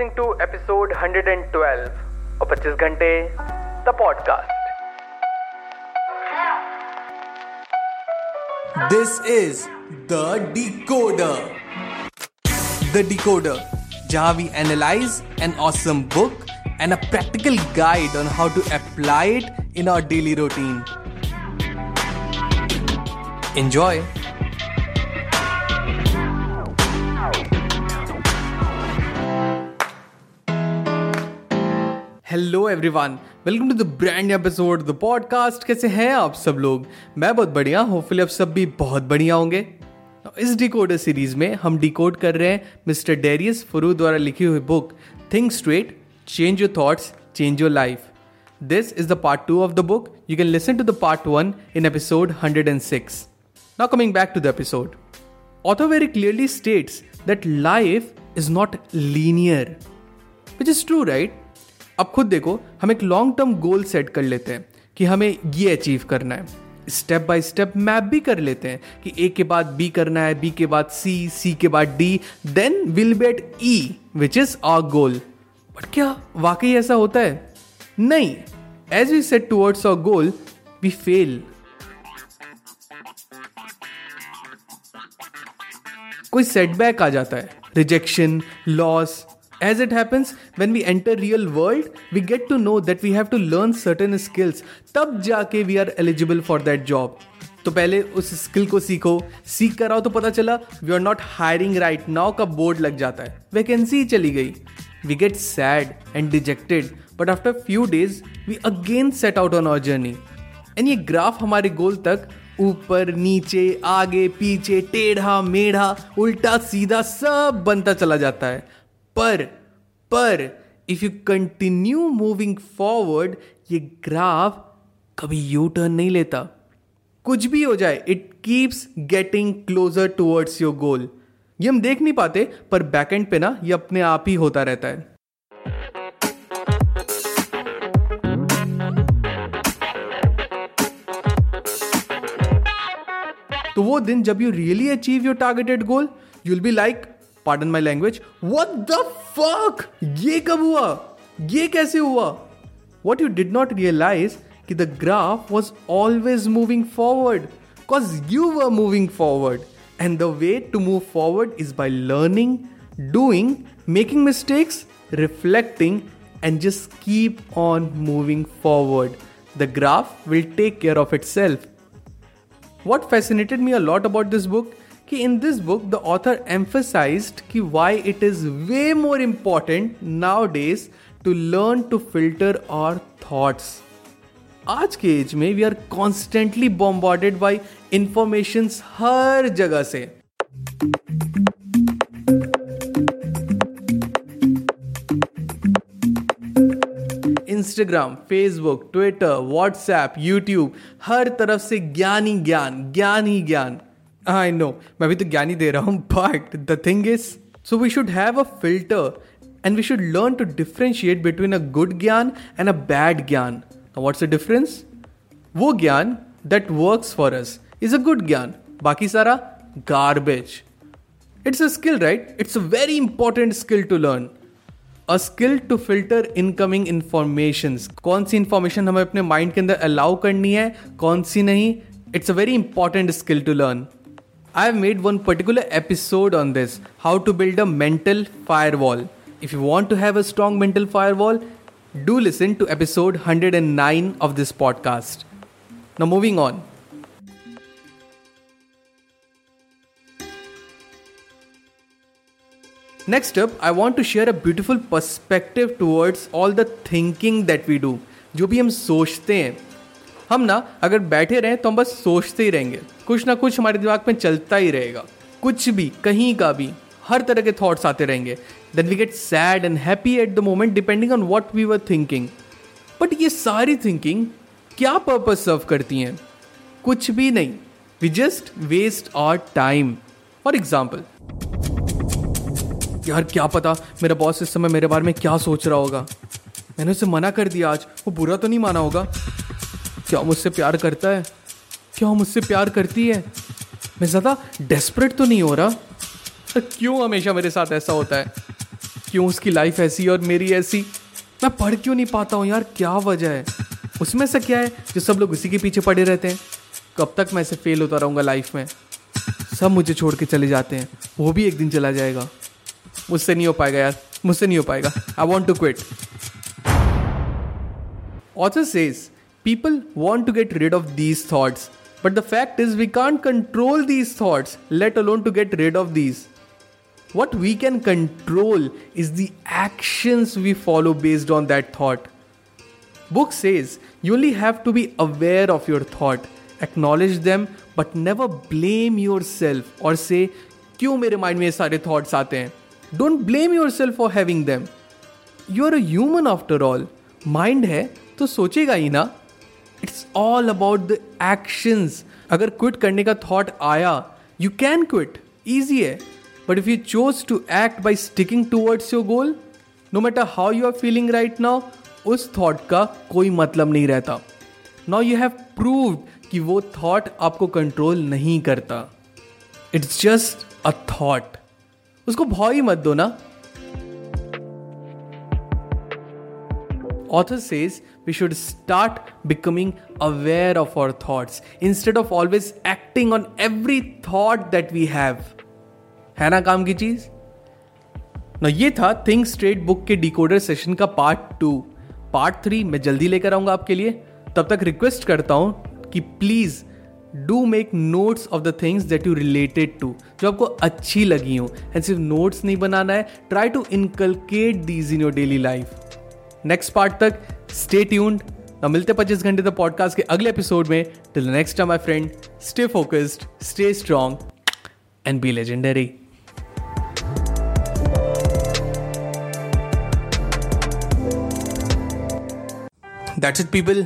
listening to episode 112 of 25 घंटे the podcast. This is The Decoder. The Decoder, जहाँ we analyze an awesome book and a practical guide on how to apply it in our daily routine. Enjoy! Hello everyone welcome to the brand episode the podcast कैसे हैं आप सब लोग? मैं बहुत बढ़िया hopefully आप सब भी बहुत बढ़िया होंगे। इस डिकोडर सीरीज़ में हम डिकोड कर रहे हैं मिस्टर डेरियस फरू द्वारा लिखी हुई book think straight change your thoughts change your life this is the part two of the book you can listen to the part one in episode hundred and six now coming back to the episode author very clearly states that life is not linear which is true right अब खुद देखो, हम एक long term goal set कर लेते हैं कि हमें ये अचीव करना है। स्टेप बाय स्टेप मैप भी कर लेते हैं कि ए के बाद बी करना है बी के बाद सी सी के बाद D then will bet E which is our goal but क्या वाकई ऐसा होता है? नहीं। As we set towards our goal we fail कोई सेटबैक आ जाता है। Rejection loss as it happens, when we enter real world, we get to know that we have to learn certain skills. तब जाके we are eligible for that job. तो पहले उस skill को सीखो। सीख कर आओ तो पता चला we are not hiring right now का बोर्ड लग जाता है। वैकेंसी चली गई। We get sad and dejected but after few days we again set out on our journey and ये ग्राफ हमारे गोल तक, ऊपर, नीचे, आगे, पीछे, टेढ़ा, मेढ़ा, उल्टा, सीधा सब बनता चला जाता है। पर पर if you continue moving forward ये ग्राफ कभी यू टर्न नहीं लेता। कुछ भी हो जाए it keeps getting closer towards your goal ये हम देख नहीं पाते, पर बैकेंड पे ना, ये अपने आप ही होता रहता है। तो वो दिन जब you really achieve your targeted goal you'll be like pardon my language what the fuck ये कब हुआ? ये कैसे हुआ? What you did not realize कि the graph was always moving forward because you were moving forward and the way to move forward is by learning doing making mistakes reflecting and just keep on moving forward. The graph will take care of itself. What fascinated me a lot about this book कि in this book the author emphasised कि why it is way more important nowadays to learn to filter our thoughts आज के age में we are constantly bombarded by information हर जगह से। Instagram Facebook Twitter WhatsApp YouTube हर तरफ़ से ज्ञान ही ज्ञान ज्ञान ही ज्ञान। आई नो मैं भी तो ज्ञान ही दे रहा हूँ but the thing is so we should have a filter and we should learn to differentiate between a good gyan and a bad gyan what's the difference वो gyan that works for us is a good gyan बाकी सारा garbage it's a skill right it's a very important skill to learn a skill to filter incoming information कौन सी information हमें अपने mind के अंदर allow करनी है, कौन सी नहीं it's a very important skill to learn I have made one particular episode on this how to build a mental firewall. If you want to have a strong mental firewall, do listen to episode 109 of this podcast. Now, moving on. Next up, I want to share a beautiful perspective towards all the thinking that we do. जो भी हम सोचते हैं हम ना अगर बैठे रहें तो हम बस सोचते ही रहेंगे। कुछ ना कुछ हमारे दिमाग में चलता ही रहेगा। कुछ भी, कहीं का भी, हर तरह के थॉट्स आते रहेंगे। Then we get sad and happy at the moment depending on what we were thinking but ये सारी थिंकिंग क्या पर्पज सर्व करती हैं? कुछ भी नहीं। We just waste our time for example यार क्या पता मेरा बॉस इस समय मेरे बारे में क्या सोच रहा होगा। मैंने उसे मना कर दिया आज। वो बुरा तो नहीं माना होगा। क्या मुझसे प्यार करता है? क्या मुझसे प्यार करती है? मैं ज़्यादा डेस्परेट तो नहीं हो रहा? क्यों हमेशा मेरे साथ ऐसा होता है? क्यों उसकी लाइफ ऐसी और मेरी ऐसी? मैं पढ़ क्यों नहीं पाता हूँ यार? क्या वजह है? उसमें से क्या है जो सब लोग उसी के पीछे पड़े रहते हैं? कब तक मैं ऐसे फेल होता रहूँगा लाइफ में? सब मुझे छोड़ के चले जाते हैं। वो भी एक दिन चला जाएगा। मुझसे नहीं हो पाएगा यार। मुझसे नहीं हो पाएगा। I want to quit Author says people want to get rid of these thoughts, but the fact is we can't control these thoughts, let alone to get rid of these. What we can control is the actions we follow based on that thought. Book says you only have to be aware of your thought, acknowledge them, but never blame yourself or say क्यों मेरे mind में ये सारे thoughts आते हैं don't blame yourself for having them you are a human after all mind है तो सोचेगा ही ना It's all about the actions अगर क्विट करने का थॉट आया यू कैन क्विट ईजी है. But if you choose to act by sticking towards your goal no matter how you are feeling right now उस थॉट का कोई मतलब नहीं रहता. नाउ यू हैव प्रूव कि वो थॉट आपको कंट्रोल नहीं करता. इट्स जस्ट अ थॉट उसको भाव ही मत दो ना. Author says we should start becoming aware of our thoughts instead of always acting on every thought that we have. है ना काम की चीज़? ना ये था थिंक स्ट्रेट बुक के डिकोडर सेशन का पार्ट टू पार्ट थ्री मैं जल्दी लेकर आऊँगा आपके लिए। तब तक रिक्वेस्ट करता हूँ कि please do make notes of the things that you related to जो आपको अच्छी लगी हो। एंड सिर्फ़ नोट्स नहीं बनाना है try to inculcate these in your daily life next part तक. स्टे ट्यून्ड मिलते पच्चीस घंटे तक पॉडकास्ट के अगले एपिसोड में. Till next time my friend stay focused stay strong and be legendary that's it people